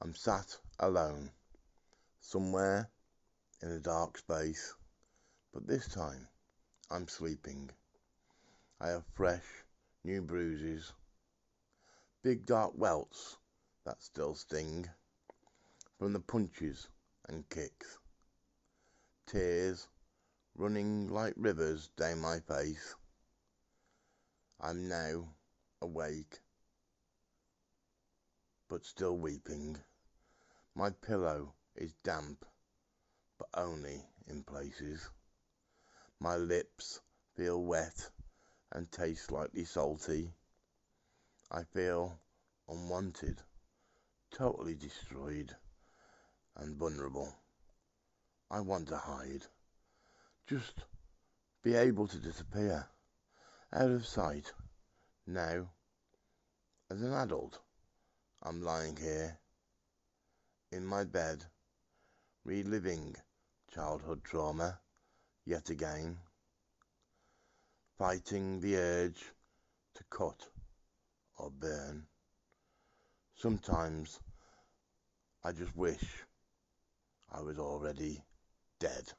I'm sat alone, somewhere in a dark space, but this time I'm sleeping. I have fresh, new bruises, big dark welts that still sting from the punches and kicks, tears running like rivers down my face. I'm now awake, but still weeping. My pillow is damp, but only in places. My lips feel wet and taste slightly salty. I feel unwanted, totally destroyed and vulnerable. I want to hide. Just be able to disappear out of sight. Now, as an adult, I'm lying here in my bed, reliving childhood trauma yet again, fighting the urge to cut or burn. Sometimes I just wish I was already dead.